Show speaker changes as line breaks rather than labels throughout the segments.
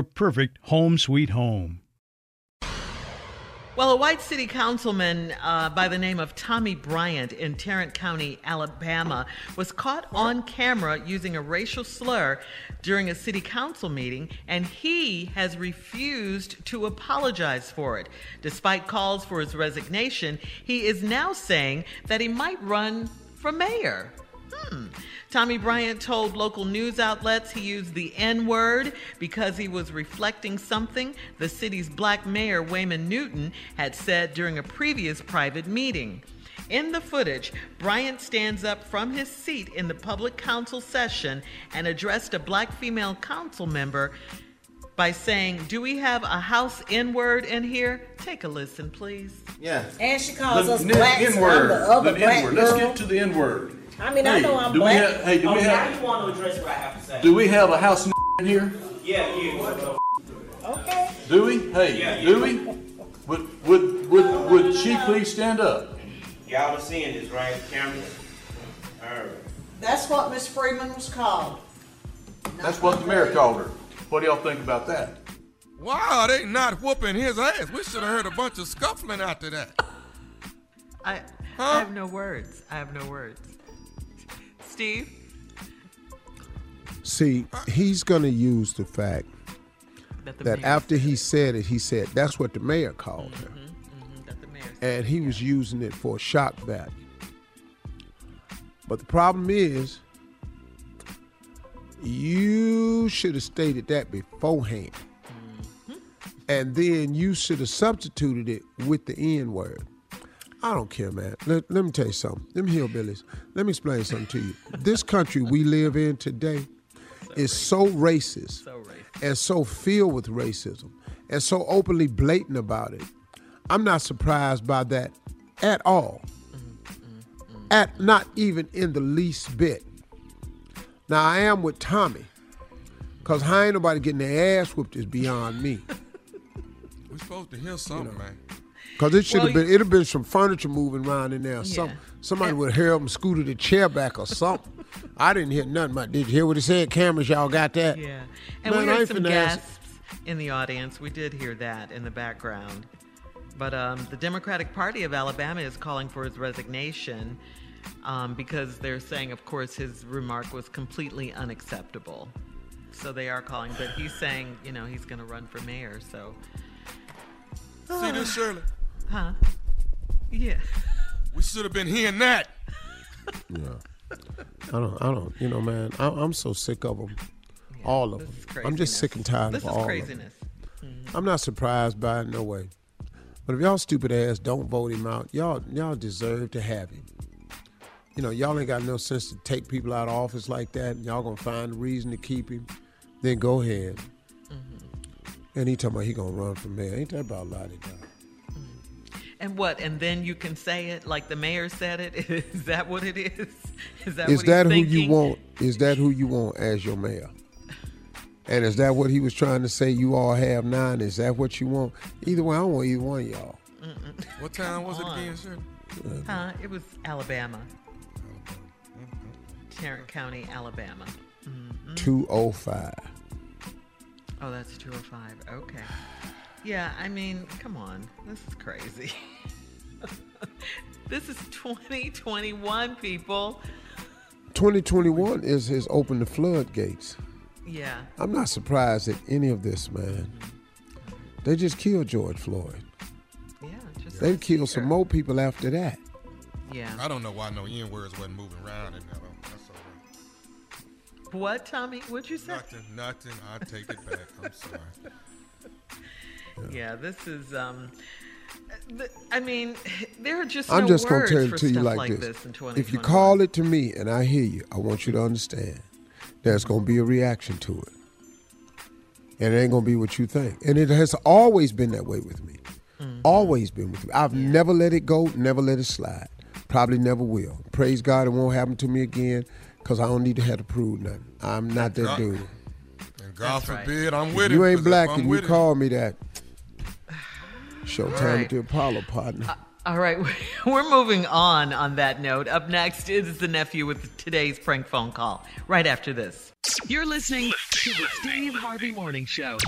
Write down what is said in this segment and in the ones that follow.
perfect home sweet home.
Well, a white city councilman uh, by the name of Tommy Bryant in Tarrant County, Alabama, was caught on camera using a racial slur during a city council meeting, and he has refused to apologize for it. Despite calls for his resignation, he is now saying that he might run for mayor. Hmm. Tommy Bryant told local news outlets he used the N word because he was reflecting something the city's black mayor, Wayman Newton, had said during a previous private meeting. In the footage, Bryant stands up from his seat in the public council session and addressed a black female council member by saying, Do we have a house N word in here? Take a listen, please.
Yeah.
And she calls
The
us
N-
blacks. I'm
N-word.
the other
The
black
N-word. Let's
girl.
get to the N word.
I mean, I know I'm
do
black.
We have, hey, do
Oh,
we
now
have
you want to address what I have to say.
do we have a house in here?
Yeah, you. yeah.
Okay.
Do we? Hey,
Yeah, yeah.
do we? Would would would would she please stand up?
Y'all are seeing this, right? Camera. All right.
That's what Miss Freeman was called.
That's what the mayor called her. What do y'all think about that?
Wow, they not whooping his ass. We should have heard a bunch of scuffling after that.
I, huh? I have no words. I have no words. Steve?
See, he's going to use the fact
That the
that after he said it, he said that's what the mayor called mm-hmm, mm-hmm, her. And he was using it for shock value. But the problem is, you should have stated that beforehand. Mm-hmm. And then you should have substituted it with the N word. I don't care, man. Let, let me tell you something. Them hillbillies. Let me explain something to you. This country we live in today is so racist, and so filled with racism and so openly blatant about it. I'm not surprised by that at all. At not even in the least bit. Now I am with Tommy, cause how ain't nobody getting their ass whooped is beyond me.
We're supposed to hear something, man.
Cause it should have
Well,
been. It'd have been some furniture moving around in there. Some
Yeah.
somebody would have helped him scooted the chair back or something. I didn't hear nothing. But did you hear what he said? Cameras, y'all got that?
Yeah. And
Man,
we
I
heard some
finna ask-
gasps in the audience. We did hear that in the background. But um, the Democratic Party of Alabama is calling for his resignation um, because they're saying, of course, his remark was completely unacceptable. So they are calling, but he's saying, you know, he's going to run for mayor. So,
See this, Shirley?
Huh? Yeah.
We should have been hearing that.
Yeah. I don't. I don't. You know, man. I, I'm so sick of them. all of them.
is
I'm just sick and tired
This
of all
craziness.
of them. This is craziness. Mm-hmm. I'm not surprised by it. No way. But if y'all stupid ass don't vote him out, y'all y'all deserve to have him. You know, y'all ain't got no sense to take people out of office like that. And y'all gonna find a reason to keep him. Then go ahead. Mm-hmm. And he talking about he gonna run for mayor. Ain't that about a lot of lottie
And what? And then you can say it like the mayor said it. Is that what it is? Is that
Is
what
that who
he's
you want? Is that who you want as your mayor? And is that what he was trying to say you all have now? And is that what you want? Either way, I don't want either one of y'all.
What time was it
on.
again, Shirley?
Huh? It was Alabama. Tarrant County, Alabama. Mhm.
205.
Oh, that's 205. Okay. Yeah, I mean, come on. This is crazy. this is 2021, people.
2021 is his open the floodgates.
Yeah.
I'm not surprised at any of this, man. Mm-hmm. They just killed George Floyd.
Yeah, just
They
last
killed some more people after that.
Yeah.
I don't know why no N words wasn't moving around in there. though. That's all right.
What, Tommy? What'd you say?
Nothing, nothing. I take it back. I'm sorry.
Yeah, this is. um th- I mean, there are just
I'm
no
just going
words
to tell it
for
to you
stuff
like,
this.
this. If you call it to me and I hear you, I want you to understand there's going to be a reaction to it. And it ain't going to be what you think. And it has always been that way with me.
Mm-hmm.
Always been with me. I've never let it go, never let it slide. Probably never will. Praise God, it won't happen to me again because I don't need to have to prove nothing. I'm not that
God-
dude.
And God
That's right.
forbid I'm
If
with it.
you ain't black
I'm
and you call me that, showtime
right.
at the Apollo, partner.
Uh, all right, we're moving on on that note. Up next is the nephew with today's prank phone call, right after this.
You're listening to the Steve Harvey Morning Show.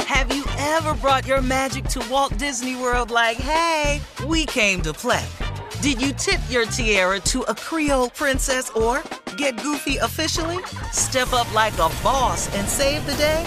Have you ever brought your magic to Walt Disney World like, hey, we came to play? Did you tip your tiara to a Creole princess or get goofy officially? Step up like a boss and save the day?